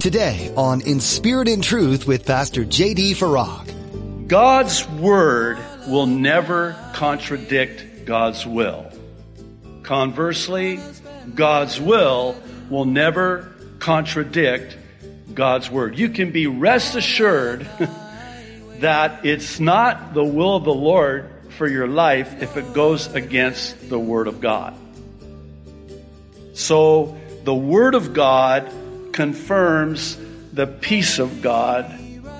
Today on In Spirit and Truth with Pastor J.D. Farag. God's Word will never contradict God's will. Conversely, God's will will never contradict God's Word. You can be rest assured that it's not the will of the Lord for your life if it goes against the Word of God. So, the Word of God confirms the peace of God.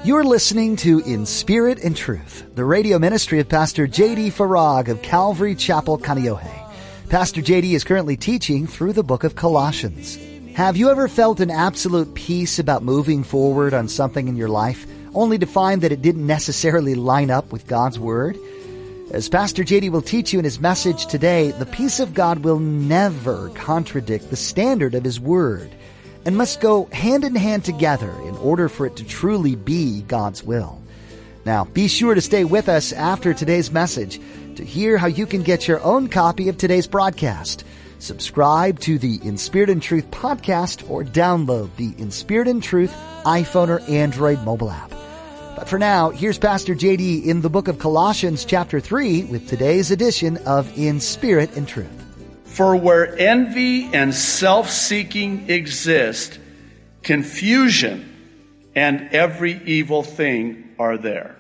You're listening to In Spirit and Truth, the radio ministry of Pastor J.D. Farag of Calvary Chapel, Kaneohe. Pastor J.D. is currently teaching through the book of Colossians. Have you ever felt an absolute peace about moving forward on something in your life, only to find that it didn't necessarily line up with God's Word? As Pastor JD will teach you in his message today, the peace of God will never contradict the standard of his word and must go hand in hand together in order for it to truly be God's will. Now, be sure to stay with us after today's message to hear how you can get your own copy of today's broadcast. Subscribe to the In Spirit and Truth podcast or download the In Spirit and Truth iPhone or Android mobile app. But for now, here's Pastor JD in the book of Colossians chapter 3 with today's edition of In Spirit and Truth. For where envy and self-seeking exist, confusion and every evil thing are there.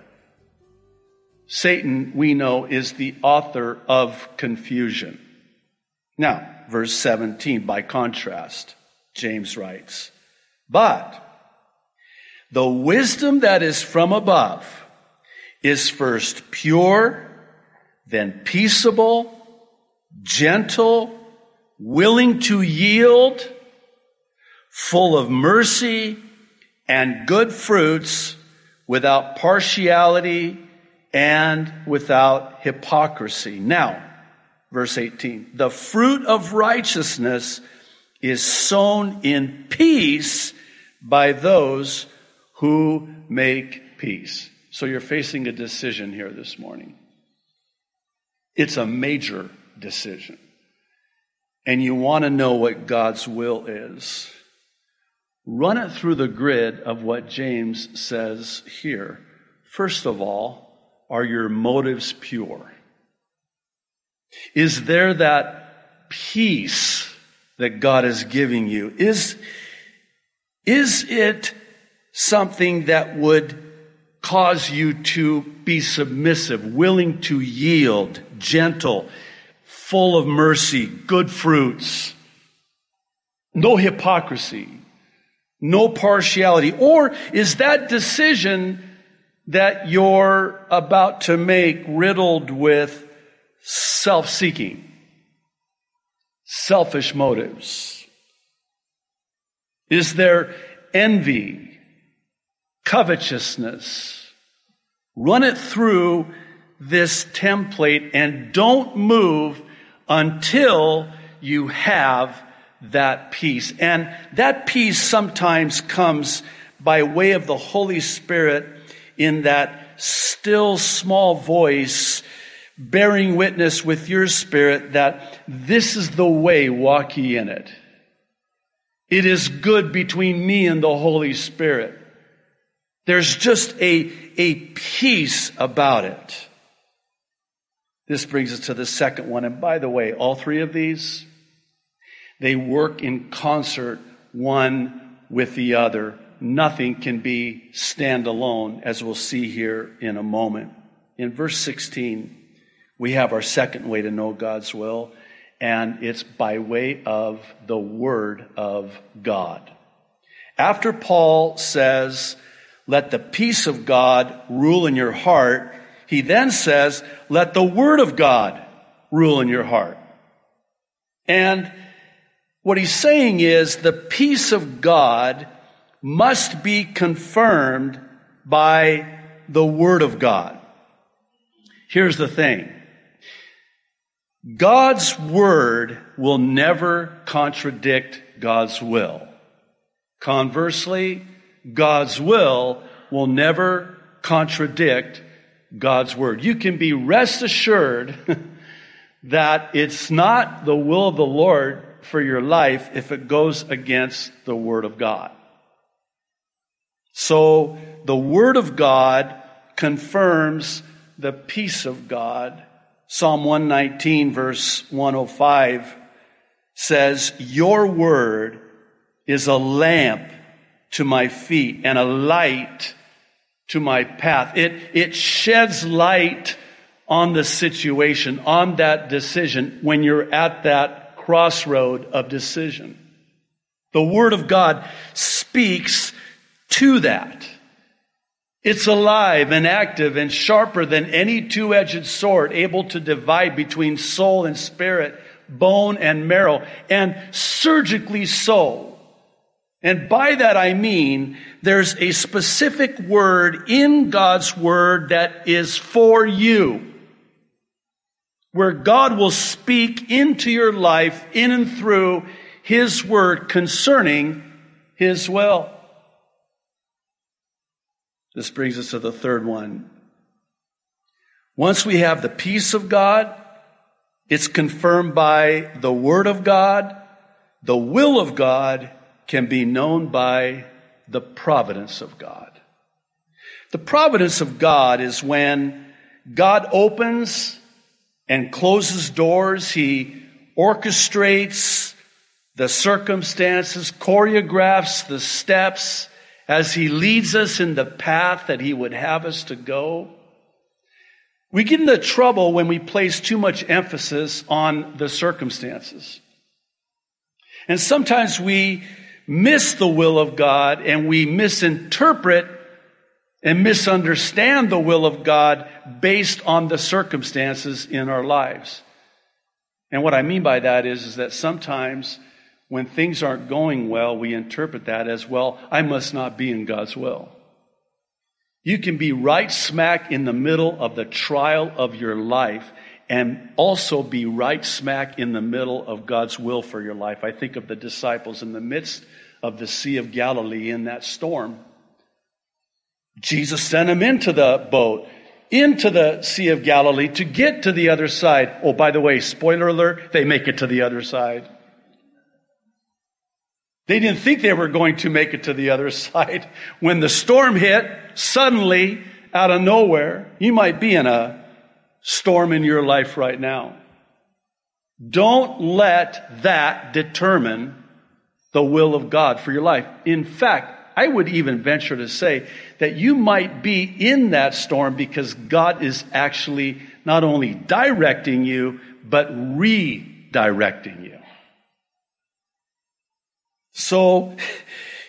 Satan, we know, is the author of confusion. Now, verse 17, by contrast, James writes, But the wisdom that is from above is first pure, then peaceable, gentle, willing to yield, full of mercy and good fruits, without partiality and without hypocrisy. Now, verse 18, the fruit of righteousness is sown in peace by those who make peace. So you're facing a decision here this morning. It's a major decision. And you want to know what God's will is. Run it through the grid of what James says here. First of all, are your motives pure? Is there that peace that God is giving you? Is, is it something that would cause you to be submissive, willing to yield, gentle, full of mercy, good fruits, no hypocrisy, no partiality? Or is that decision that you're about to make riddled with self-seeking, selfish motives? Is there envy, covetousness. Run it through this template and don't move until you have that peace. And that peace sometimes comes by way of the Holy Spirit in that still small voice bearing witness with your spirit that this is the way, walk ye in it. It is good between me and the Holy Spirit. There's just a, a peace about it. This brings us to the second one. And by the way, all three of these, they work in concert one with the other. Nothing can be standalone, as we'll see here in a moment. In verse 16, we have our second way to know God's will, and it's by way of the Word of God. After Paul says, let the peace of God rule in your heart. He then says, let the word of God rule in your heart. And what he's saying is the peace of God must be confirmed by the word of God. Here's the thing. God's word will never contradict God's will. Conversely, God's will will never contradict God's word. You can be rest assured that it's not the will of the Lord for your life if it goes against the word of God. So the Word of God confirms the peace of God. Psalm 119 verse 105 says, Your Word is a lamp to my feet and a light to my path. It, it sheds light on the situation, on that decision when you're at that crossroad of decision. The Word of God speaks to that. It's alive and active and sharper than any two-edged sword, able to divide between soul and spirit, bone and marrow, and surgically so. And by that I mean there's a specific word in God's word that is for you where God will speak into your life in and through His Word concerning His will. This brings us to the third one. Once we have the peace of God, it's confirmed by the Word of God. The will of God can be known by the providence of God. The providence of God is when God opens and closes doors. He orchestrates the circumstances, choreographs the steps as he leads us in the path that he would have us to go. We get into trouble when we place too much emphasis on the circumstances. And sometimes we miss the will of God and we misinterpret and misunderstand the will of God based on the circumstances in our lives. And what I mean by that is, is that sometimes when things aren't going well, we interpret that as, well, I must not be in God's will. You can be right smack in the middle of the trial of your life and also be right smack in the middle of God's will for your life. I think of the disciples in the midst of the Sea of Galilee in that storm. Jesus sent them into the boat, into the Sea of Galilee to get to the other side. Oh, by the way, spoiler alert, they make it to the other side. They didn't think they were going to make it to the other side. When the storm hit, suddenly, out of nowhere, you might be in a storm in your life right now. Don't let that determine the will of God for your life. In fact, I would even venture to say that you might be in that storm because God is actually not only directing you, but redirecting you. So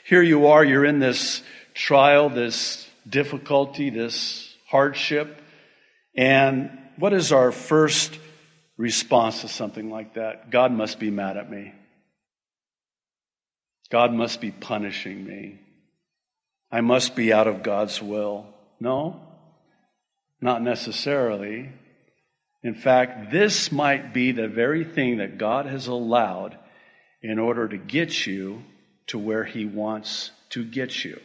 here you are, you're in this trial, this difficulty, this hardship. And what is our first response to something like that? God must be mad at me. God must be punishing me. I must be out of God's will. No, not necessarily. In fact, this might be the very thing that God has allowed in order to get you to where He wants to get you.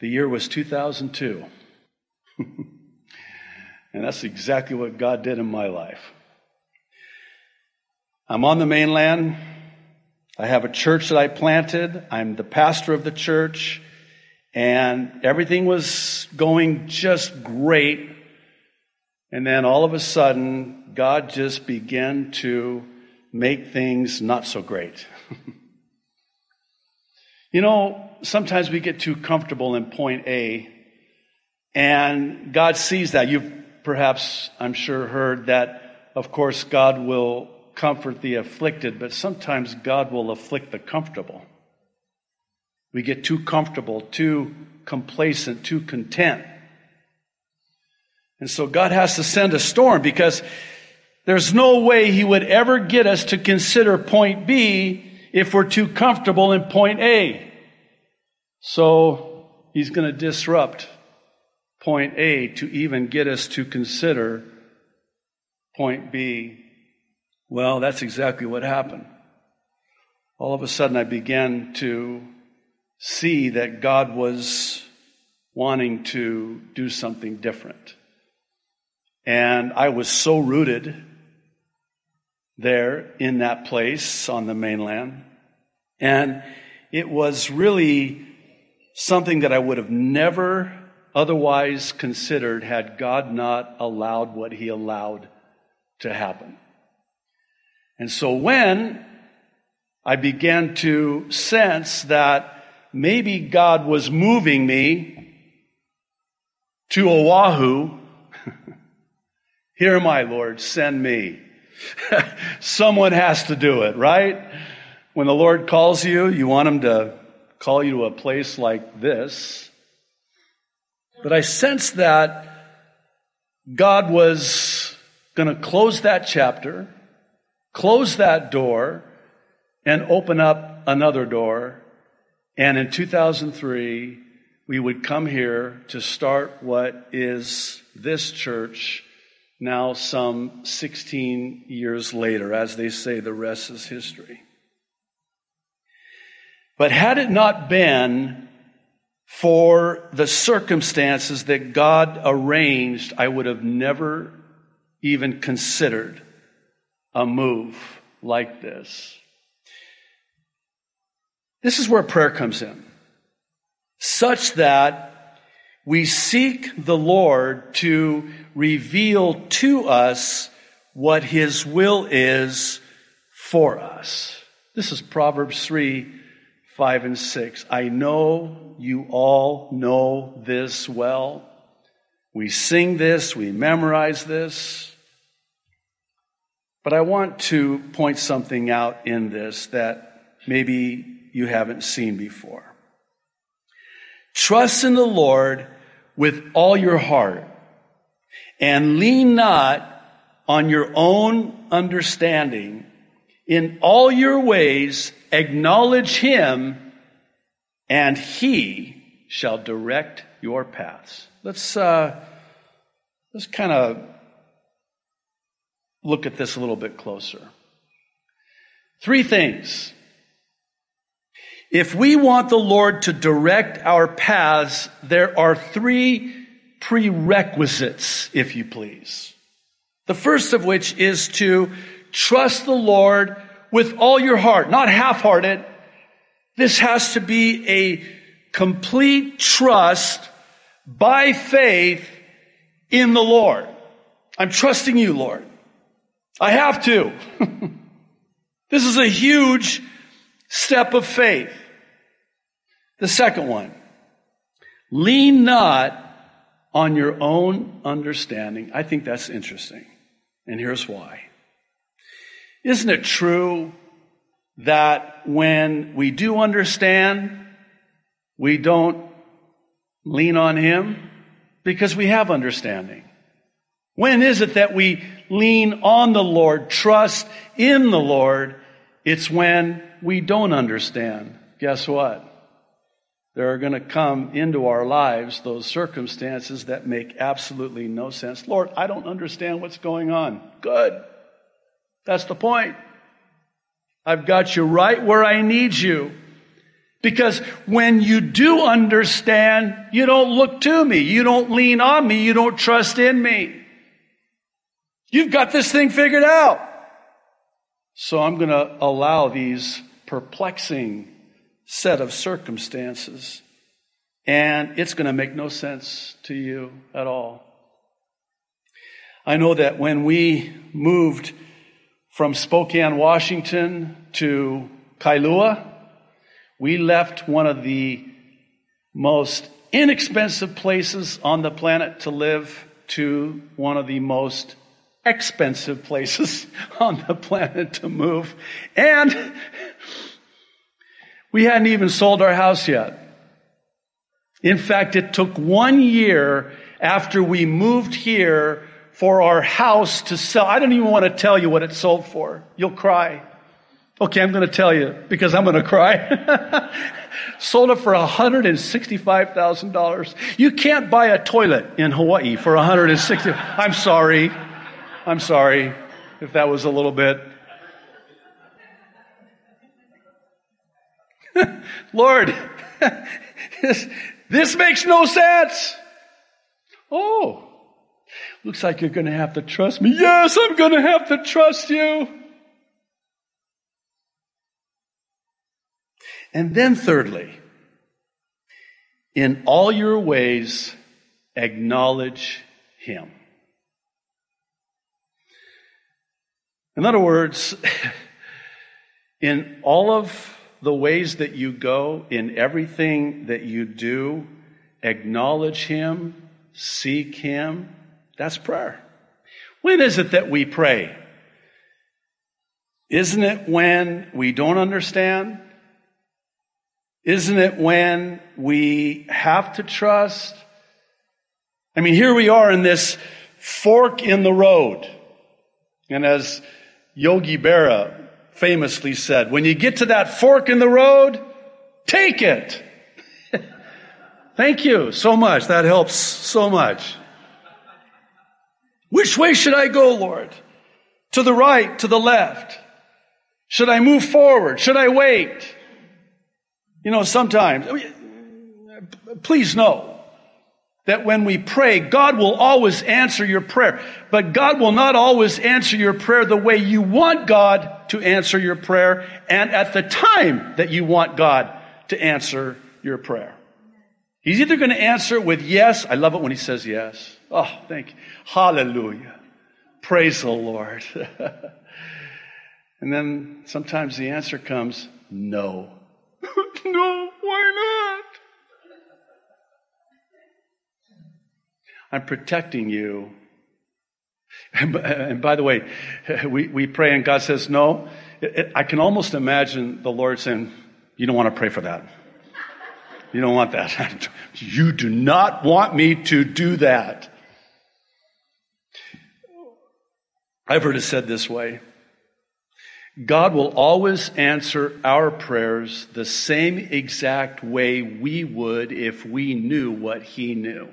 The year was 2002. and that's exactly what God did in my life. I'm on the mainland. I have a church that I planted. I'm the pastor of the church and everything was going just great. And then all of a sudden, God just began to make things not so great. you know, sometimes we get too comfortable in point A, and God sees that. You've perhaps, I'm sure, heard that, of course, God will comfort the afflicted, but sometimes God will afflict the comfortable. We get too comfortable, too complacent, too content. And so God has to send a storm because there's no way He would ever get us to consider point B if we're too comfortable in point A. So He's going to disrupt point A to even get us to consider point B. Well, that's exactly what happened. All of a sudden, I began to see that God was wanting to do something different. And I was so rooted there in that place on the mainland. And it was really something that I would have never otherwise considered had God not allowed what He allowed to happen. And so when I began to sense that maybe God was moving me to Oahu, here am I, Lord, send me. Someone has to do it, right? When the Lord calls you, you want Him to call you to a place like this. But I sensed that God was going to close that chapter, close that door, and open up another door. And in 2003, we would come here to start what is this church now some 16 years later. As they say, the rest is history. But had it not been for the circumstances that God arranged, I would have never even considered a move like this. This is where prayer comes in. Such that we seek the Lord to reveal to us what His will is for us. This is Proverbs 3 5 and 6. I know you all know this well. We sing this, we memorize this. But I want to point something out in this that maybe you haven't seen before. Trust in the Lord with all your heart and lean not on your own understanding. In all your ways, acknowledge him and he shall direct your paths. Let's, uh, let's kind of look at this a little bit closer. Three things. If we want the Lord to direct our paths, there are three prerequisites, if you please. The first of which is to trust the Lord with all your heart, not half-hearted. This has to be a complete trust by faith in the Lord. I'm trusting you, Lord. I have to. this is a huge step of faith. The second one, lean not on your own understanding. I think that's interesting. And here's why. Isn't it true that when we do understand, we don't lean on Him? Because we have understanding. When is it that we lean on the Lord, trust in the Lord? It's when we don't understand. Guess what? there are going to come into our lives those circumstances that make absolutely no sense. Lord, I don't understand what's going on. Good. That's the point. I've got you right where I need you. Because when you do understand, you don't look to me. You don't lean on me. You don't trust in me. You've got this thing figured out. So I'm going to allow these perplexing set of circumstances, and it's going to make no sense to you at all. I know that when we moved from Spokane, Washington to Kailua, we left one of the most inexpensive places on the planet to live to one of the most expensive places on the planet to move. And we hadn't even sold our house yet. In fact, it took one year after we moved here for our house to sell. I don't even want to tell you what it sold for. You'll cry. Okay, I'm going to tell you because I'm going to cry. sold it for $165,000. You can't buy a toilet in Hawaii for 160. I'm sorry. I'm sorry if that was a little bit Lord, this, this makes no sense. Oh, looks like you're going to have to trust me. Yes, I'm going to have to trust you. And then thirdly, In all your ways, acknowledge him. In other words, in all of the ways that you go, in everything that you do, acknowledge him, seek him. That's prayer. When is it that we pray? Isn't it when we don't understand? Isn't it when we have to trust? I mean, here we are in this fork in the road. And as Yogi Berra famously said, when you get to that fork in the road, take it. Thank you so much. That helps so much. Which way should I go, Lord? To the right, to the left? Should I move forward? Should I wait? You know, sometimes, please know that when we pray, God will always answer your prayer. But God will not always answer your prayer the way you want God to answer your prayer and at the time that you want God to answer your prayer. He's either going to answer with yes. I love it when he says yes. Oh, thank you. Hallelujah. Praise the Lord. and then sometimes the answer comes no. no, why not? I'm protecting you. And, by the way, we, we pray and God says no. It, it, I can almost imagine the Lord saying, You don't want to pray for that. You don't want that. you do not want me to do that. I've heard it said this way God will always answer our prayers the same exact way we would if we knew what He knew.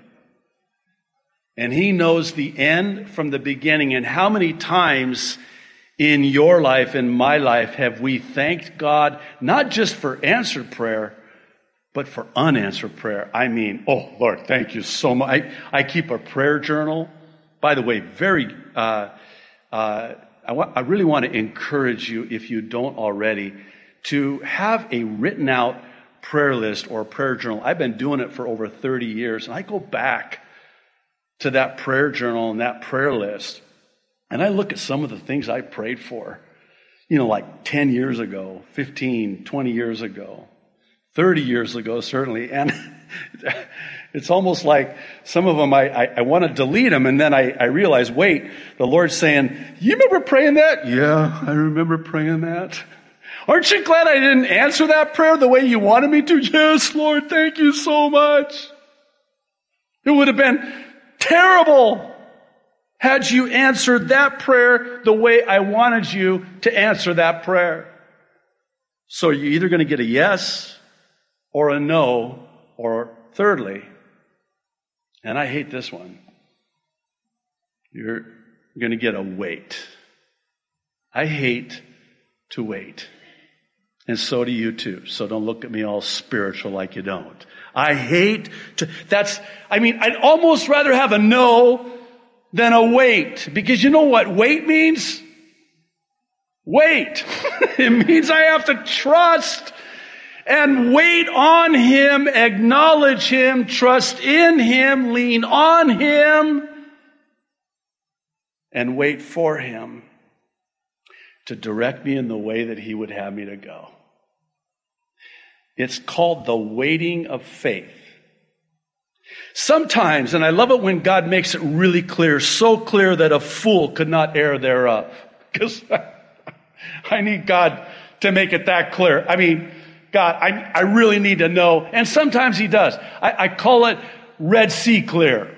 And He knows the end from the beginning. And how many times in your life, in my life, have we thanked God not just for answered prayer, but for unanswered prayer? I mean, oh Lord, thank you so much. I, I keep a prayer journal. By the way, very, uh, uh, I, I really want to encourage you, if you don't already, to have a written out prayer list or prayer journal. I've been doing it for over 30 years, and I go back to that prayer journal and that prayer list, and I look at some of the things I prayed for, you know, like 10 years ago, 15, 20 years ago, 30 years ago, certainly, and It's almost like some of them I, I, I want to delete them and then I, I realize, wait, the Lord's saying, you remember praying that? Yeah, I remember praying that. Aren't you glad I didn't answer that prayer the way you wanted me to? Yes, Lord, thank you so much. It would have been terrible had you answered that prayer the way I wanted you to answer that prayer. So you're either going to get a yes or a no, or thirdly, and I hate this one. You're going to get a wait. I hate to wait. And so do you too. So don't look at me all spiritual like you don't. I hate to, that's, I mean, I'd almost rather have a no than a wait. Because you know what wait means? Wait. it means I have to trust and wait on Him, acknowledge Him, trust in Him, lean on Him, and wait for Him to direct me in the way that He would have me to go. It's called the waiting of faith. Sometimes, and I love it when God makes it really clear, so clear that a fool could not err thereof. Because I need God to make it that clear. I mean, God, I, I really need to know. And sometimes he does. I, I call it Red Sea clear.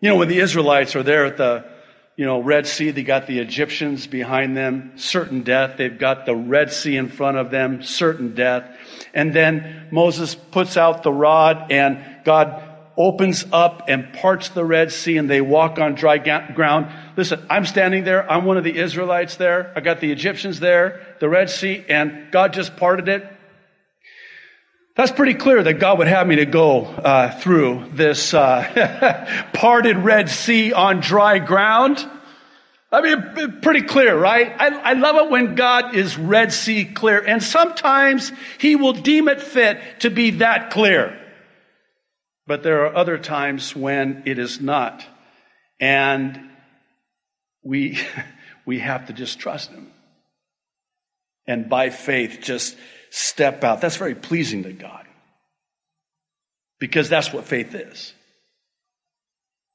You know, when the Israelites are there at the, you know, Red Sea, they got the Egyptians behind them, certain death. They've got the Red Sea in front of them, certain death. And then Moses puts out the rod and God opens up and parts the Red Sea and they walk on dry ga- ground. Listen, I'm standing there. I'm one of the Israelites there. I got the Egyptians there, the Red Sea, and God just parted it. That's pretty clear that God would have me to go uh, through this uh, parted Red Sea on dry ground. I mean, pretty clear, right? I, I love it when God is Red Sea clear, and sometimes He will deem it fit to be that clear. But there are other times when it is not. And we, we have to just trust Him. And by faith, just step out. That's very pleasing to God. Because that's what faith is.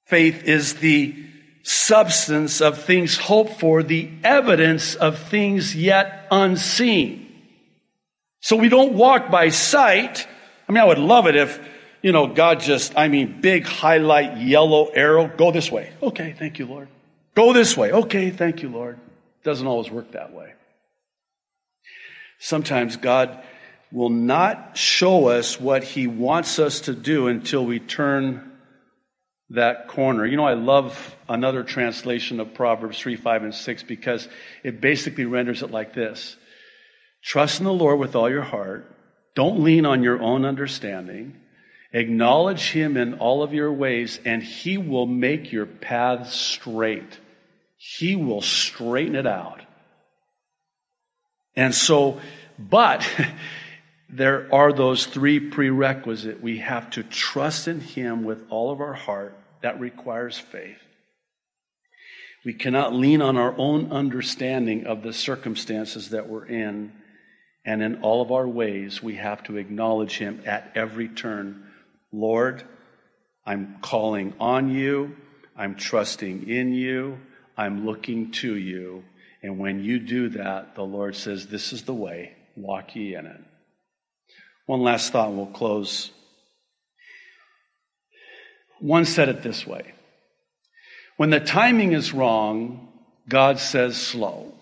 Faith is the substance of things hoped for, the evidence of things yet unseen. So we don't walk by sight. I mean, I would love it if, you know, God just, I mean, big highlight yellow arrow, go this way. Okay, thank you, Lord. Go this way. Okay, thank you, Lord. Doesn't always work that way. Sometimes God will not show us what he wants us to do until we turn that corner. You know, I love another translation of Proverbs 3, 5, and 6 because it basically renders it like this Trust in the Lord with all your heart. Don't lean on your own understanding. Acknowledge him in all of your ways, and he will make your paths straight. He will straighten it out. And so, but there are those three prerequisites. We have to trust in Him with all of our heart. That requires faith. We cannot lean on our own understanding of the circumstances that we're in. And in all of our ways, we have to acknowledge Him at every turn. Lord, I'm calling on you. I'm trusting in you. I'm looking to you. And when you do that, the Lord says, This is the way. Walk ye in it. One last thought, and we'll close. One said it this way When the timing is wrong, God says slow.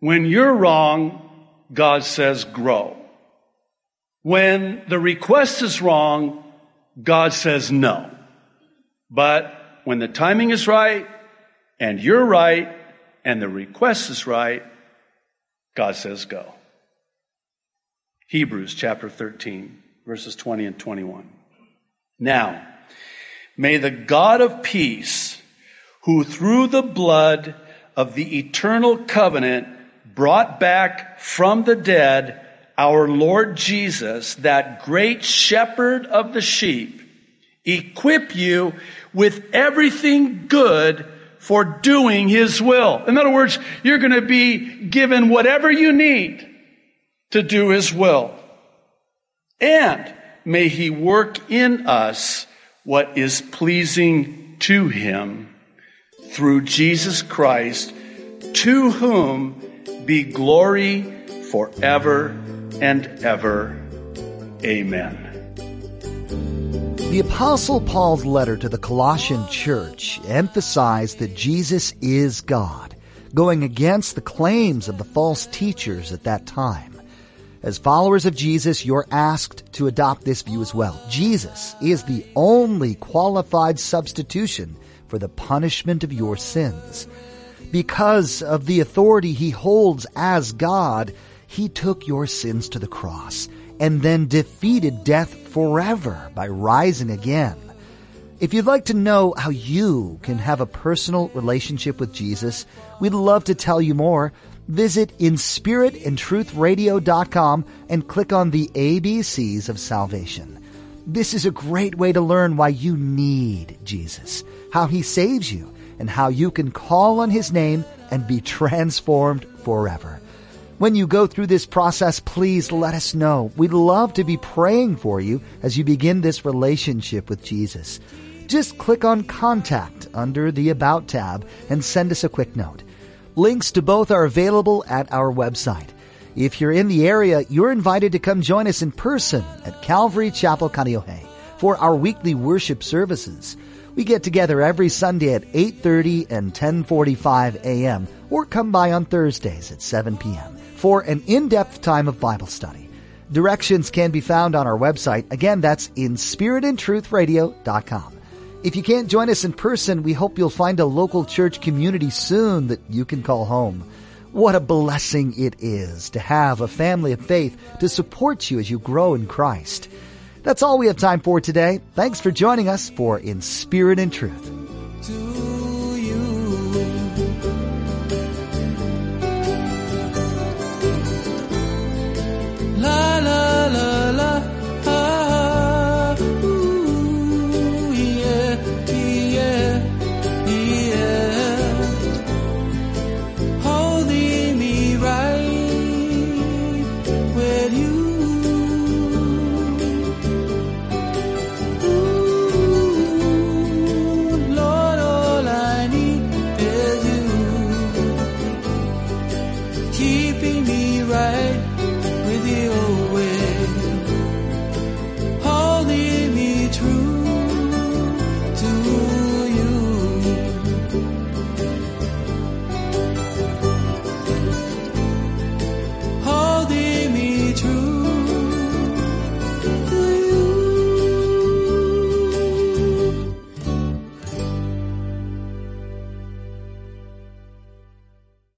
When you're wrong, God says grow. When the request is wrong, God says no. But when the timing is right, and you're right, and the request is right, God says go. Hebrews chapter 13, verses 20 and 21. Now, may the God of peace, who through the blood of the eternal covenant brought back from the dead our Lord Jesus, that great shepherd of the sheep, equip you with everything good for doing his will. In other words, you're going to be given whatever you need to do His will. And may He work in us what is pleasing to Him through Jesus Christ, to whom be glory forever and ever. Amen. The Apostle Paul's letter to the Colossian church emphasized that Jesus is God, going against the claims of the false teachers at that time. As followers of Jesus, you're asked to adopt this view as well. Jesus is the only qualified substitution for the punishment of your sins. Because of the authority he holds as God, he took your sins to the cross and then defeated death forever by rising again. If you'd like to know how you can have a personal relationship with Jesus, we'd love to tell you more visit inspiritandtruthradio.com and click on the ABCs of salvation. This is a great way to learn why you need Jesus, how he saves you, and how you can call on his name and be transformed forever. When you go through this process, please let us know. We'd love to be praying for you as you begin this relationship with Jesus. Just click on Contact under the About tab and send us a quick note. Links to both are available at our website. If you're in the area, you're invited to come join us in person at Calvary Chapel, Kaneohe for our weekly worship services. We get together every Sunday at 8.30 and 10.45 a.m. or come by on Thursdays at 7 p.m. for an in-depth time of Bible study. Directions can be found on our website. Again, that's in spiritandtruthradio.com. If you can't join us in person, we hope you'll find a local church community soon that you can call home. What a blessing it is to have a family of faith to support you as you grow in Christ. That's all we have time for today. Thanks for joining us for In Spirit and Truth. love.